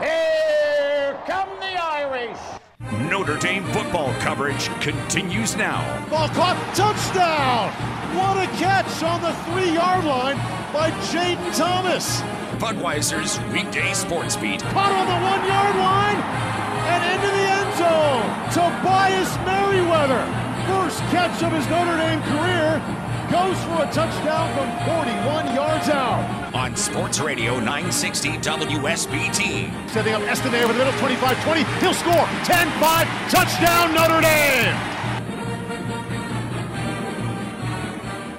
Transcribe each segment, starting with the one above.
Here come the Irish. Notre Dame football coverage continues now. Ball caught, touchdown! What a catch on the three yard line by Jayden Thomas. Budweiser's weekday sports beat. Caught on the one yard line and into the end zone. Tobias Merriweather, first catch of his Notre Dame career, goes for a touchdown from 41 yards out. On Sports Radio 960 WSBT. Setting up Estime over the middle, 25-20. He'll score. 10-5, touchdown Notre Dame.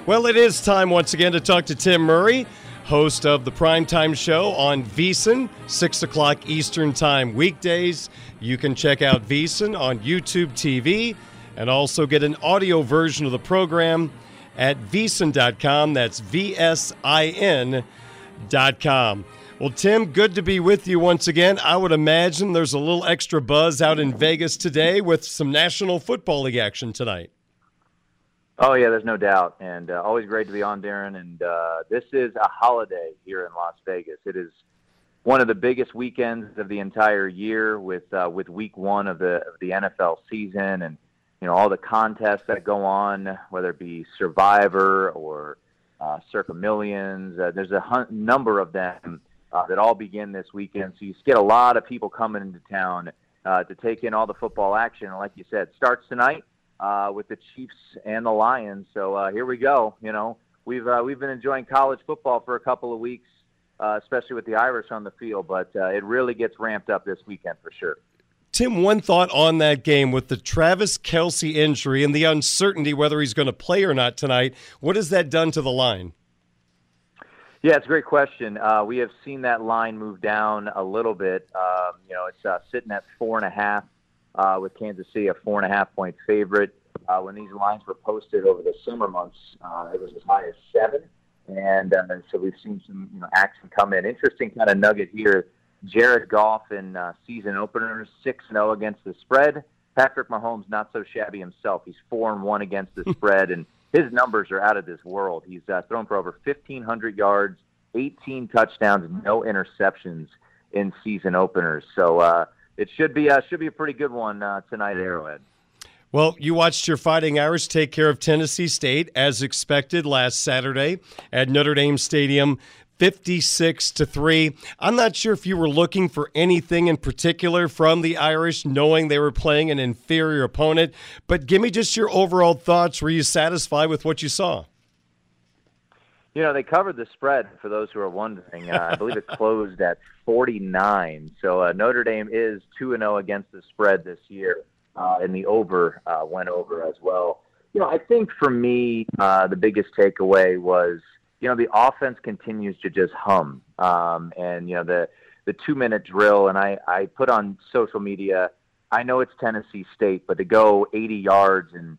Well, it is time once again to talk to Tim Murray, host of the Primetime Show on VSiN, 6 o'clock Eastern Time weekdays. You can check out VSiN on YouTube TV and also get an audio version of the program at vsin.com. That's V S I N.com. Well, Tim, good to be with you once again. I would imagine there's a little extra buzz out in Vegas today with some National Football League action tonight. Oh yeah, there's no doubt, and uh, always great to be on, Darren. And uh, this is a holiday here in Las Vegas. It is one of the biggest weekends of the entire year, with uh, with Week One of the of the NFL season, and you know all the contests that go on, whether it be Survivor or uh, Circa Millions. Uh, there's a hun- number of them uh, that all begin this weekend, so you get a lot of people coming into town uh, to take in all the football action. And like you said, starts tonight uh, with the Chiefs and the Lions. So uh, here we go. You know, we've uh, we've been enjoying college football for a couple of weeks, uh, especially with the Irish on the field. But uh, it really gets ramped up this weekend for sure. Tim, one thought on that game with the Travis Kelce injury and the uncertainty whether he's going to play or not tonight. What has that done to the line? Yeah, it's a great question. Uh, we have seen that line move down a little bit. Um, you know, it's uh, sitting at four and a half uh, with Kansas City, a four and a half point favorite. Uh, when these lines were posted over the summer months, uh, it was as high as seven. And uh, so we've seen some you know action come in. Interesting kind of nugget here. Jared Goff in uh, season openers, six zero against the spread. Patrick Mahomes not so shabby himself. He's four and one against the spread, and his numbers are out of this world. He's uh, thrown for over fifteen hundred yards, eighteen touchdowns, no interceptions in season openers. So uh, it should be uh, should be a pretty good one uh, tonight at Arrowhead. Well, you watched your Fighting Irish take care of Tennessee State as expected last Saturday at Notre Dame Stadium. 56 to 3. I'm not sure if you were looking for anything in particular from the Irish knowing they were playing an inferior opponent, but give me just your overall thoughts. Were you satisfied with what you saw? You know, they covered the spread for those who are wondering. Uh, I believe it closed at 49. So uh, Notre Dame is 2 and 0 against the spread this year, uh, and the over uh, went over as well. You know, I think for me, uh, the biggest takeaway was, you know, the offense continues to just hum. Um, and, you know, the, the two minute drill, and I, I put on social media, I know it's Tennessee State, but to go 80 yards in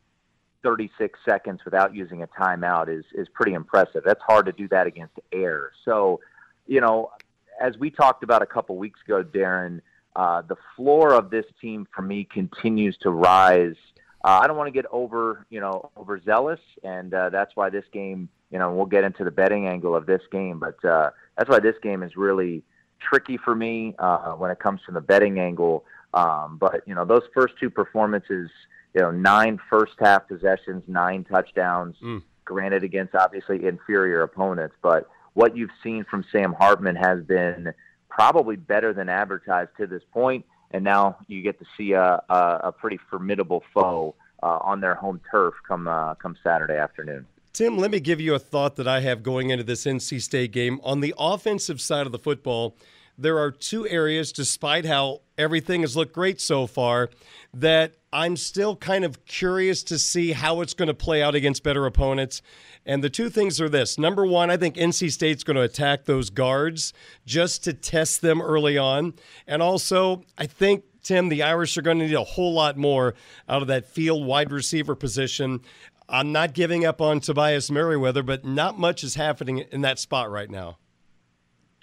36 seconds without using a timeout is is pretty impressive. That's hard to do that against air. So, you know, as we talked about a couple weeks ago, Darren, uh, the floor of this team for me continues to rise. Uh, I don't want to get over, you know, overzealous, and uh, that's why this game, you know, we'll get into the betting angle of this game, but uh, that's why this game is really tricky for me uh, when it comes to the betting angle. Um, but you know, those first two performances you know, nine first half possessions, nine touchdowns, mm. granted against obviously inferior opponents. But what you've seen from Sam Hartman has been probably better than advertised to this point. And now you get to see a, a, a pretty formidable foe uh, on their home turf come uh, come Saturday afternoon. Tim, let me give you a thought that I have going into this NC State game. On the offensive side of the football, there are two areas, despite how everything has looked great so far, that I'm still kind of curious to see how it's going to play out against better opponents. And the two things are this number one, I think NC State's going to attack those guards just to test them early on. And also, I think. Tim, the Irish are going to need a whole lot more out of that field wide receiver position. I'm not giving up on Tobias Merriweather, but not much is happening in that spot right now.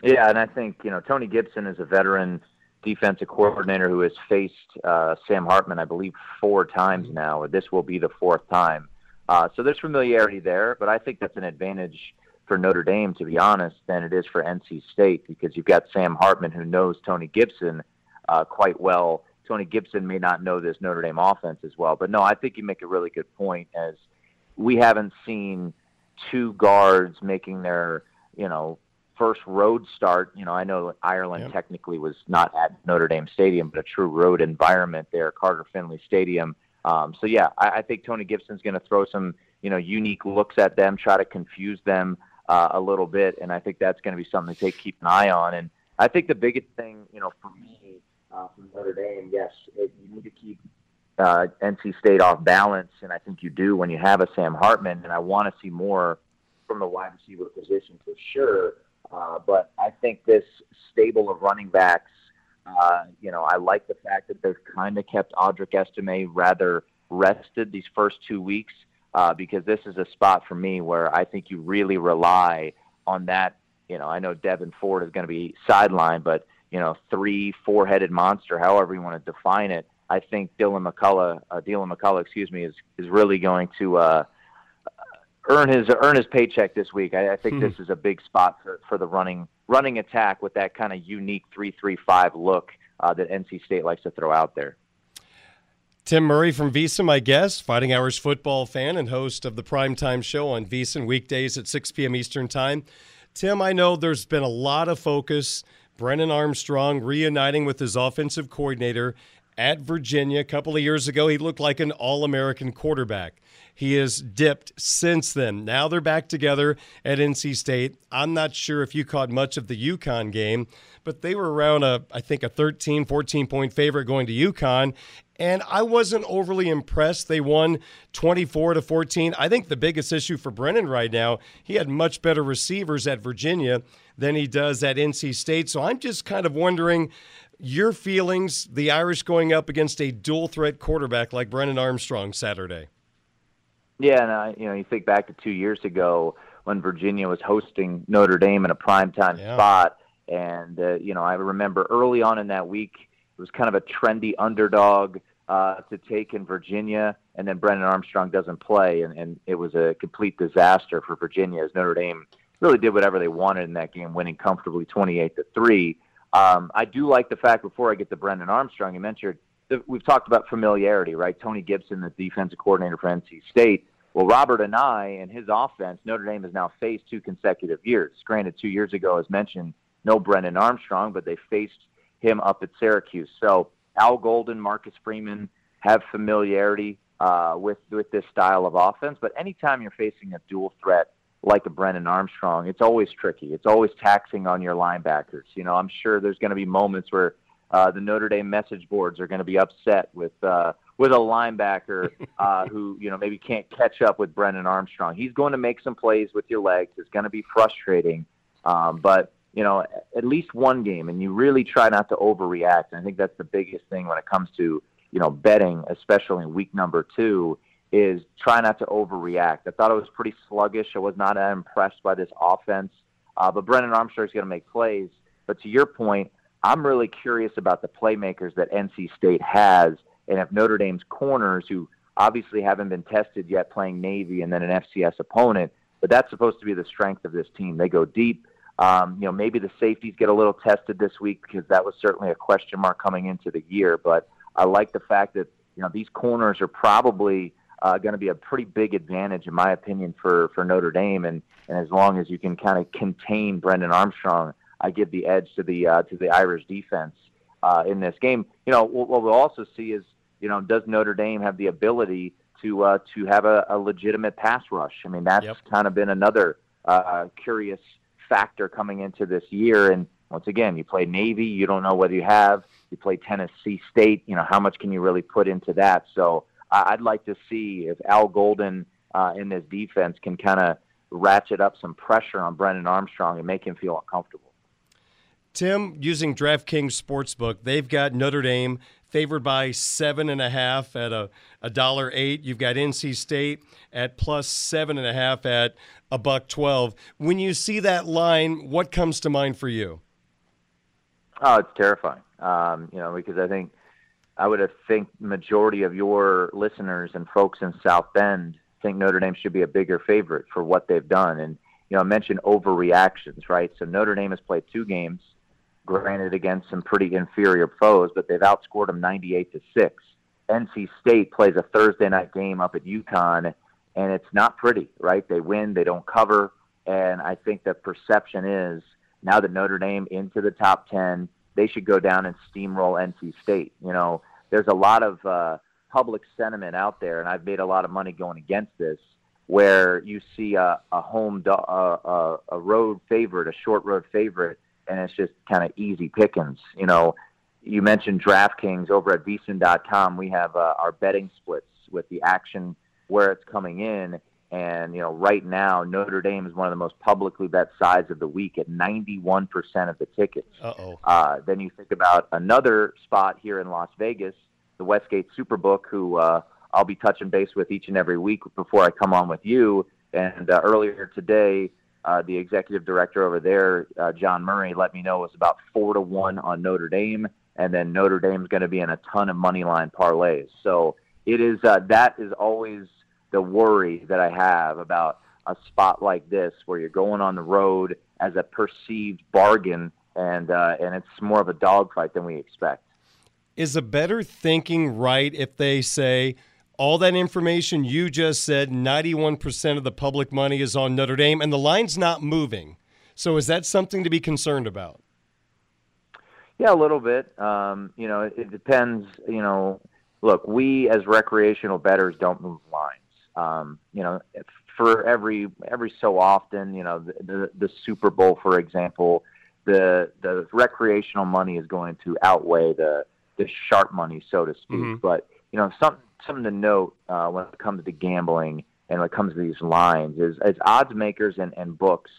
Yeah, and I think you know Tony Gibson is a veteran defensive coordinator who has faced uh, Sam Hartman, I believe, four times now. Or this will be the fourth time, uh, so there's familiarity there. But I think that's an advantage for Notre Dame, to be honest, than it is for NC State because you've got Sam Hartman who knows Tony Gibson uh, quite well. Tony Gibson may not know this Notre Dame offense as well, but no, I think you make a really good point. As we haven't seen two guards making their you know first road start. You know, I know Ireland yep. technically was not at Notre Dame Stadium, but a true road environment there, Carter Finley Stadium. Um, so yeah, I, I think Tony Gibson's going to throw some you know unique looks at them, try to confuse them uh, a little bit, and I think that's going to be something to take keep an eye on. And I think the biggest thing, you know, for me uh, from Notre Dame, yes, it, you need to keep uh, NC State off balance, and I think you do when you have a Sam Hartman. And I want to see more from the wide receiver position for sure. Uh, but I think this stable of running backs, uh, you know, I like the fact that they've kind of kept Audric Estime rather rested these first two weeks uh, because this is a spot for me where I think you really rely on that. You know, I know Devyn Ford is going to be sidelined, but you know, three, four-headed monster, however you want to define it. I think Dylan McCullough, uh, Dylan McCullough, excuse me, is is really going to uh, earn his earn his paycheck this week. I, I think mm-hmm. this is a big spot for, for the running running attack with that kind of unique three three five look uh, that NC State likes to throw out there. Tim Murray from VSiN, my guest, Fighting Irish football fan and host of the primetime show on VSiN weekdays at 6 p.m. Eastern Time. Tim, I know there's been a lot of focus. Brennan Armstrong reuniting with his offensive coordinator at Virginia. A couple of years ago, he looked like an All American quarterback. He has dipped since then. Now they're back together at NC State. I'm not sure if you caught much of the UConn game, but they were around a, I think, a 13, 14 point favorite going to UConn and I wasn't overly impressed. They won 24 to 14. I think the biggest issue for Brennan right now, he had much better receivers at Virginia than he does at NC State. So I'm just kind of wondering your feelings, the Irish going up against a dual threat quarterback like Brennan Armstrong Saturday. Yeah, and uh, you know, you think back to two years ago when Virginia was hosting Notre Dame in a primetime yeah. spot, and uh, you know, I remember early on in that week it was kind of a trendy underdog uh, to take in Virginia, and then Brennan Armstrong doesn't play, and, and it was a complete disaster for Virginia as Notre Dame really did whatever they wanted in that game, winning comfortably 28 to three. Um, I do like the fact before I get to Brendan Armstrong, you mentioned we've talked about familiarity, right? Tony Gibson, the defensive coordinator for NC State. Well, Robert Anae and his offense, Notre Dame has now faced two consecutive years. Granted, two years ago, as mentioned, no Brendan Armstrong, but they faced him up at Syracuse. So Al Golden, Marcus Freeman have familiarity uh, with with this style of offense. But anytime you're facing a dual threat like a Brennan Armstrong, it's always tricky. It's always taxing on your linebackers. You know, I'm sure there's going to be moments where uh, the Notre Dame message boards are going to be upset with uh, with a linebacker uh, who you know maybe can't catch up with Brennan Armstrong. He's going to make some plays with your legs. It's going to be frustrating, um, but you know, at least one game, and you really try not to overreact. And I think that's the biggest thing when it comes to, you know, betting, especially in week number two, is try not to overreact. I thought it was pretty sluggish. I was not impressed by this offense. Uh, but Brendan Armstrong is going to make plays. But to your point, I'm really curious about the playmakers that NC State has, and if Notre Dame's corners, who obviously haven't been tested yet, playing Navy and then an FCS opponent, but that's supposed to be the strength of this team. They go deep. Um, you know, maybe the safeties get a little tested this week because that was certainly a question mark coming into the year. But I like the fact that you know these corners are probably uh, going to be a pretty big advantage, in my opinion, for for Notre Dame. And and as long as you can kind of contain Brennan Armstrong, I give the edge to the uh, to the Irish defense uh, in this game. You know, what, what we'll also see is you know does Notre Dame have the ability to uh, to have a, a legitimate pass rush? I mean, that's yep. kind of been another uh, curious factor coming into this year. And once again, you play Navy, you don't know whether you have. You play Tennessee State, you know, how much can you really put into that? So I'd like to see if Al Golden uh, in this defense can kind of ratchet up some pressure on Brendan Armstrong and make him feel uncomfortable. Tim, using DraftKings Sportsbook, they've got Notre Dame favored by seven and a half at a, a dollar eight. You've got NC State at plus seven and a half at a buck twelve. When you see that line, what comes to mind for you? Oh, it's terrifying. Um, you know, because I think I would have think majority of your listeners and folks in South Bend think Notre Dame should be a bigger favorite for what they've done. And you know, I mentioned overreactions, right? So Notre Dame has played two games, granted against some pretty inferior foes, but they've outscored them 98 to six. NC State plays a Thursday night game up at UConn, and it's not pretty, right? They win, they don't cover, and I think the perception is now that Notre Dame into the top 10, they should go down and steamroll NC State. You know, there's a lot of uh, public sentiment out there, and I've made a lot of money going against this where you see a, a home do- a, a road favorite, a short road favorite, and it's just kind of easy pickings. You know, you mentioned DraftKings over at VSiN.com. We have uh, our betting splits with the action where it's coming in. And, you know, right now, Notre Dame is one of the most publicly bet sides of the week at 91% of the tickets. Uh-oh. Uh, then you think about another spot here in Las Vegas, the Westgate Superbook, who uh, I'll be touching base with each and every week before I come on with you. And uh, earlier today, uh, the executive director over there, uh, John Murray, let me know it was about four to one on Notre Dame, and then Notre Dame's going to be in a ton of money line parlays. So it is uh, that is always the worry that I have about a spot like this where you're going on the road as a perceived bargain, and uh, and it's more of a dogfight than we expect. Is a better thinking right if they say? all that information you just said, 91% of the public money is on Notre Dame, and the line's not moving. So is that something to be concerned about? Yeah, a little bit. Um, you know, it, it, depends. You know, look, we as recreational bettors don't move lines. Um, you know, for every every so often, you know, the, the, the Super Bowl, for example, the the recreational money is going to outweigh the the sharp money, so to speak. Mm-hmm. But you know, some something to note uh, when it comes to gambling and when it comes to these lines is as odds makers and, and books,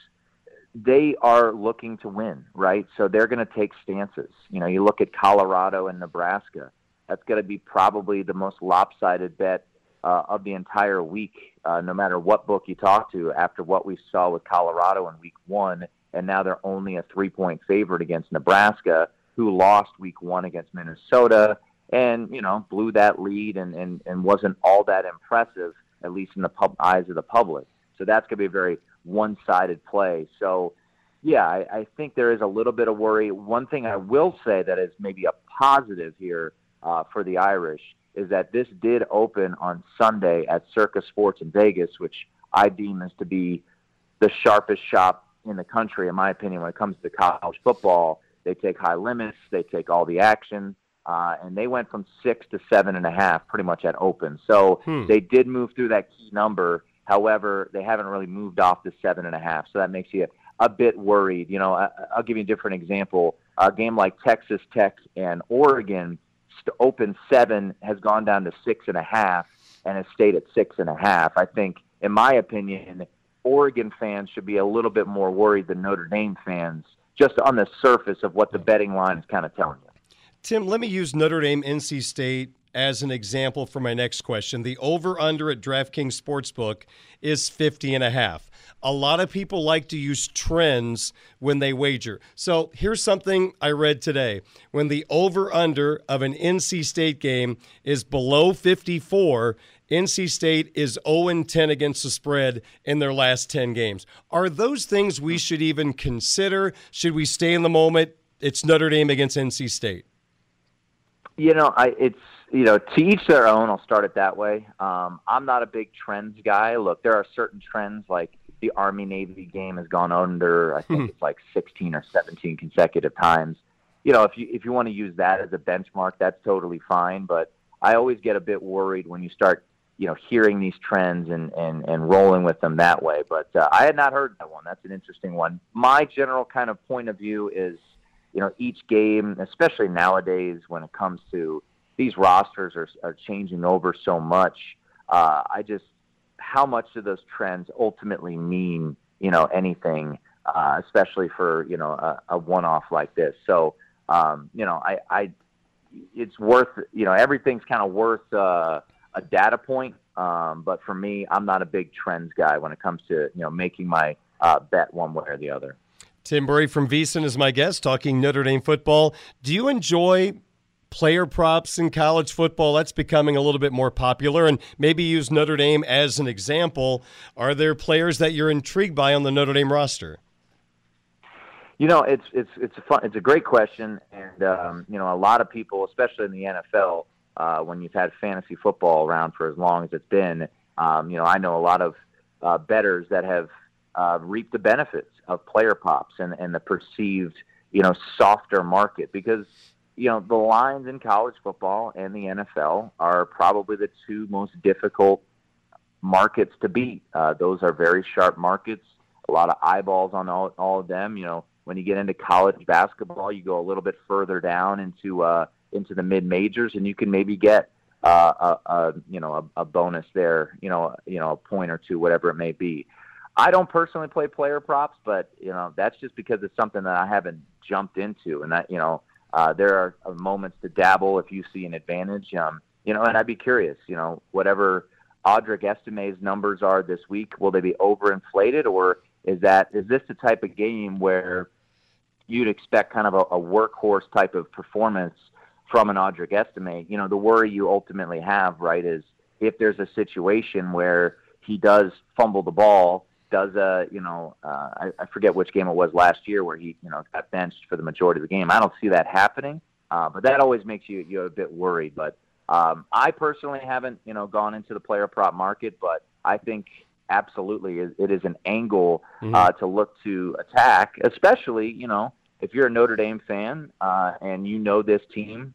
they are looking to win, right? So they're going to take stances. You know, you look at Colorado and Nebraska. That's going to be probably the most lopsided bet uh, of the entire week, uh, no matter what book you talk to. After what we saw with Colorado in Week One, and now they're only a three-point favorite against Nebraska, who lost Week One against Minnesota and you know blew that lead and and, and wasn't all that impressive at least in the pub, eyes of the public. So that's going to be a very one-sided play. So yeah, I, I think there is a little bit of worry. One thing I will say that is maybe a positive here uh, for the Irish is that this did open on Sunday at Circa Sports in Vegas, which I deem as to be the sharpest shop in the country, in my opinion, when it comes to college football. They take high limits, they take all the action uh, and they went from six to seven and a half pretty much at open. So hmm. they did move through that key number. However, they haven't really moved off the seven and a half. So that makes you a bit worried. You know, I, will give you a different example. A game like Texas Tech and Oregon, open seven has gone down to six and a half and has stayed at six and a half. I think, in my opinion, Oregon fans should be a little bit more worried than Notre Dame fans, just on the surface of what the betting line is kind of telling you. Tim, let me use Notre Dame NC State as an example for my next question. The over under at DraftKings Sportsbook is 50 and a half. A lot of people like to use trends when they wager. So here's something I read today. When the over under of an NC State game is below 54, NC State is 0 10 against the spread in their last 10 games. Are those things we should even consider? Should we stay in the moment? It's Notre Dame against NC State. You know, I it's you know to each their own. I'll start it that way. Um, I'm not a big trends guy. Look, there are certain trends like the Army Navy game has gone under. I think hmm. it's like 16 or 17 consecutive times. You know, if you if you want to use that as a benchmark, that's totally fine. But I always get a bit worried when you start you know hearing these trends and and and rolling with them that way. But uh, I had not heard that one. That's an interesting one. My general kind of point of view is you know, each game, especially nowadays when it comes to these rosters are, are changing over so much. Uh, I just, how much do those trends ultimately mean, you know, anything, uh, especially for, you know, a, a one off like this. So, um, you know, I, I, it's worth, you know, everything's kind of worth uh, a data point. Um, but for me, I'm not a big trends guy when it comes to, you know, making my uh, bet one way or the other. Tim Murray from VSiN is my guest talking Notre Dame football. Do you enjoy player props in college football. That's becoming a little bit more popular. And maybe use Notre Dame as an example. Are there players that you're intrigued by on the Notre Dame roster? You know, it's it's it's a fun, it's a great question, and um, you know, a lot of people, especially in the NFL, uh, when you've had fantasy football around for as long as it's been, um, you know, I know a lot of uh, betters that have uh, reaped the benefits of player props and and the perceived, you know, softer market because you know the lines in college football and the NFL are probably the two most difficult markets to beat. Uh, those are very sharp markets. A lot of eyeballs on all, all of them. You know, when you get into college basketball, you go a little bit further down into uh, into the mid majors, and you can maybe get uh, a, a you know a, a bonus there. You know, you know a point or two, whatever it may be. I don't personally play player props, but you know that's just because it's something that I haven't jumped into, and that you know uh, there are uh, moments to dabble if you see an advantage. Um, you know, and I'd be curious. You know, whatever Audric Estime's numbers are this week, will they be overinflated, or is that is this the type of game where you'd expect kind of a, a workhorse type of performance from an Audric Estime. You know, the worry you ultimately have, right, is if there's a situation where he does fumble the ball, does a, you know, uh, I, I forget which game it was last year where he, you know, got benched for the majority of the game. I don't see that happening, uh, but that always makes you you a bit worried. But um, I personally haven't, you know, gone into the player prop market, but I think absolutely it is an angle mm-hmm. uh, to look to attack, especially you know if you're a Notre Dame fan uh, and you know this team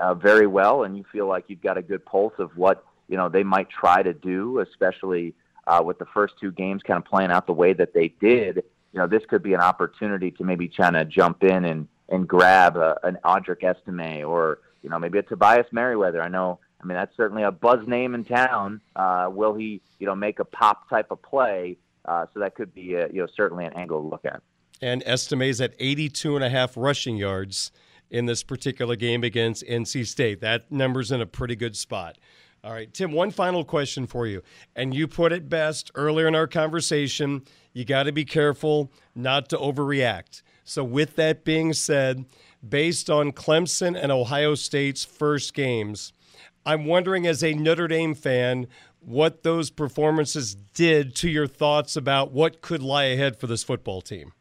uh, very well and you feel like you've got a good pulse of what you know they might try to do, especially uh, with the first two games kind of playing out the way that they did. You know, this could be an opportunity to maybe try to jump in and and grab a, an Audric Estime or you know maybe a Tobias Merriweather. I know I mean, that's certainly a buzz name in town. Uh, will he, you know, make a pop type of play? Uh, so that could be, a, you know, certainly an angle to look at. And Estime's at 82 and a half rushing yards in this particular game against NC State. That number's in a pretty good spot. All right, Tim, one final question for you. And you put it best earlier in our conversation. You got to be careful not to overreact. So, with that being said, based on Clemson and Ohio State's first games, I'm wondering, as a Notre Dame fan, what those performances did to your thoughts about what could lie ahead for this football team.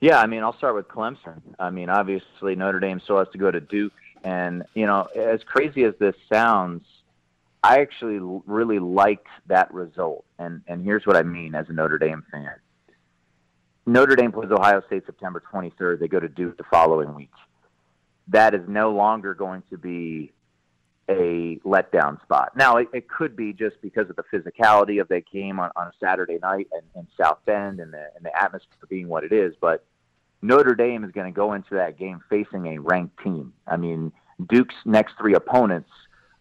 Yeah, I mean, I'll start with Clemson. I mean, obviously Notre Dame still has to go to Duke, and you know, as crazy as this sounds, I actually really liked that result. And and here's what I mean as a Notre Dame fan. Notre Dame plays Ohio State September 23rd. They go to Duke the following week that is no longer going to be a letdown spot. Now, it, it could be just because of the physicality of that game on, on a Saturday night in, in South Bend and the, and the atmosphere being what it is, but Notre Dame is going to go into that game facing a ranked team. I mean, Duke's next three opponents,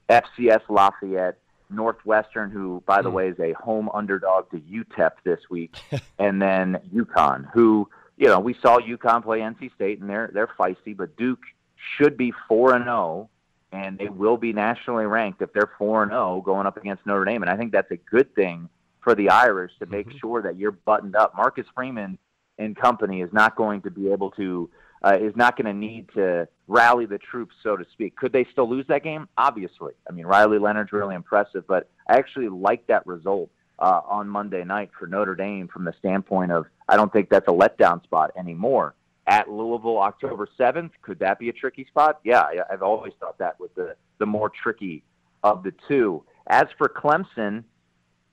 FCS Lafayette, Northwestern, who, by the mm. way, is a home underdog to UTEP this week, and then UConn, who, you know, we saw UConn play NC State, and they're they're feisty, but Duke – should be 4 and 0 and they will be nationally ranked if they're 4 and 0 going up against Notre Dame and I think that's a good thing for the Irish to make mm-hmm. sure that you're buttoned up. Marcus Freeman and company is not going to be able to uh, is not going to need to rally the troops, so to speak. Could they still lose that game? Obviously. I mean, Riley Leonard's really impressive, but I actually like that result uh, on Monday night for Notre Dame from the standpoint of I don't think that's a letdown spot anymore at Louisville October 7th. Could that be a tricky spot? Yeah, I've always thought that was the, the more tricky of the two. As for Clemson,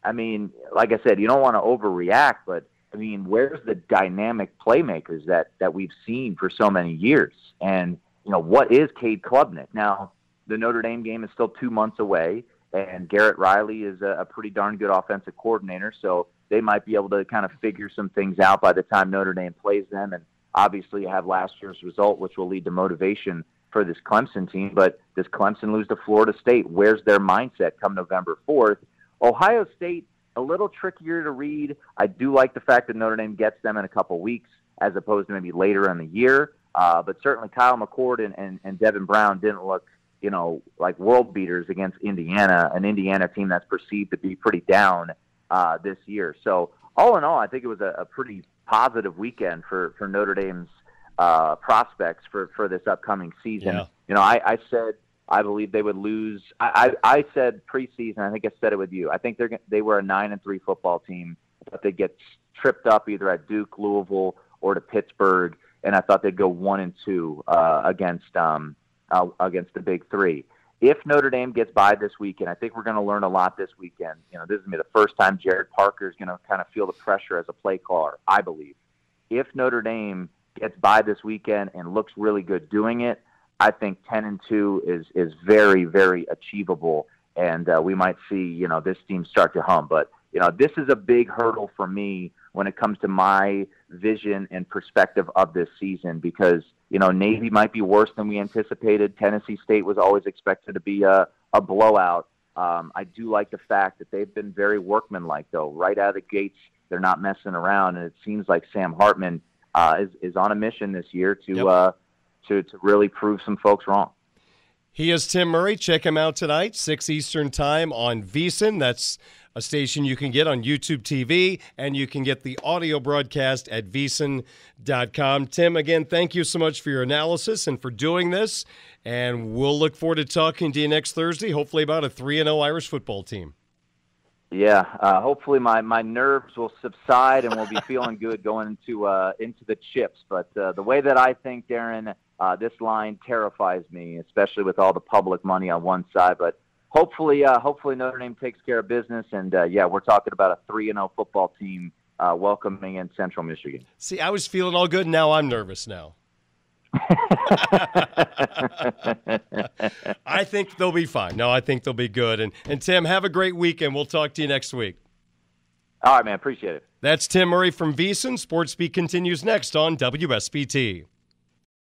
I mean, like I said, you don't want to overreact, but I mean, where's the dynamic playmakers that, that we've seen for so many years? And, you know, what is Cade Klubnik? Now, the Notre Dame game is still two months away, and Garrett Riley is a, a pretty darn good offensive coordinator, so they might be able to kind of figure some things out by the time Notre Dame plays them. And Obviously, have last year's result, which will lead to motivation for this Clemson team. But does Clemson lose to Florida State? Where's their mindset come November 4th? Ohio State, a little trickier to read. I do like the fact that Notre Dame gets them in a couple weeks as opposed to maybe later in the year. Uh, but certainly Kyle McCord and, and, and Devin Brown didn't look, you know, like world beaters against Indiana, an Indiana team that's perceived to be pretty down uh, this year. So all in all, I think it was a, a pretty positive weekend for for Notre Dame's uh, prospects for for this upcoming season. Yeah. You know, I, I said I believe they would lose. I, I, I said preseason. I think I said it with you. I think they're they were a nine and three football team, but they get tripped up either at Duke, Louisville, or to Pittsburgh, and I thought they'd go one and two uh, against um, uh, against the Big Three. If Notre Dame gets by this weekend, I think we're going to learn a lot this weekend. You know, this is going to be the first time Gerad Parker is going to kind of feel the pressure as a play caller. I believe. If Notre Dame gets by this weekend and looks really good doing it, I think 10 and 2 is is very very achievable and uh, we might see, you know, this team start to hum, but you know, this is a big hurdle for me when it comes to my vision and perspective of this season because, you know, Navy might be worse than we anticipated. Tennessee State was always expected to be a, a blowout. Um, I do like the fact that they've been very workmanlike, though. Right out of the gates, they're not messing around, and it seems like Sam Hartman uh, is, is on a mission this year to, Yep. uh, to, to really prove some folks wrong. He is Tim Murray. Check him out tonight, 6 Eastern Time on VSIN. That's a station you can get on YouTube TV, and you can get the audio broadcast at VSIN.com. Tim, again, thank you so much for your analysis and for doing this. And we'll look forward to talking to you next Thursday, hopefully about a 3 0 Irish football team. Yeah, uh, hopefully my, my nerves will subside and we'll be feeling good going into uh, into the chips. But uh, the way that I think, Darren, uh, this line terrifies me, especially with all the public money on one side. But hopefully, uh, hopefully Notre Dame takes care of business. And uh, yeah, we're talking about a three and zero football team uh, welcoming in Central Michigan. See, I was feeling all good. Now I'm nervous now. I think they'll be fine. No, I think they'll be good. And, and Tim, have a great weekend. We'll talk to you next week. All right, man, appreciate it. That's Tim Murray from VSIN. Sports Beat continues next on WSBT.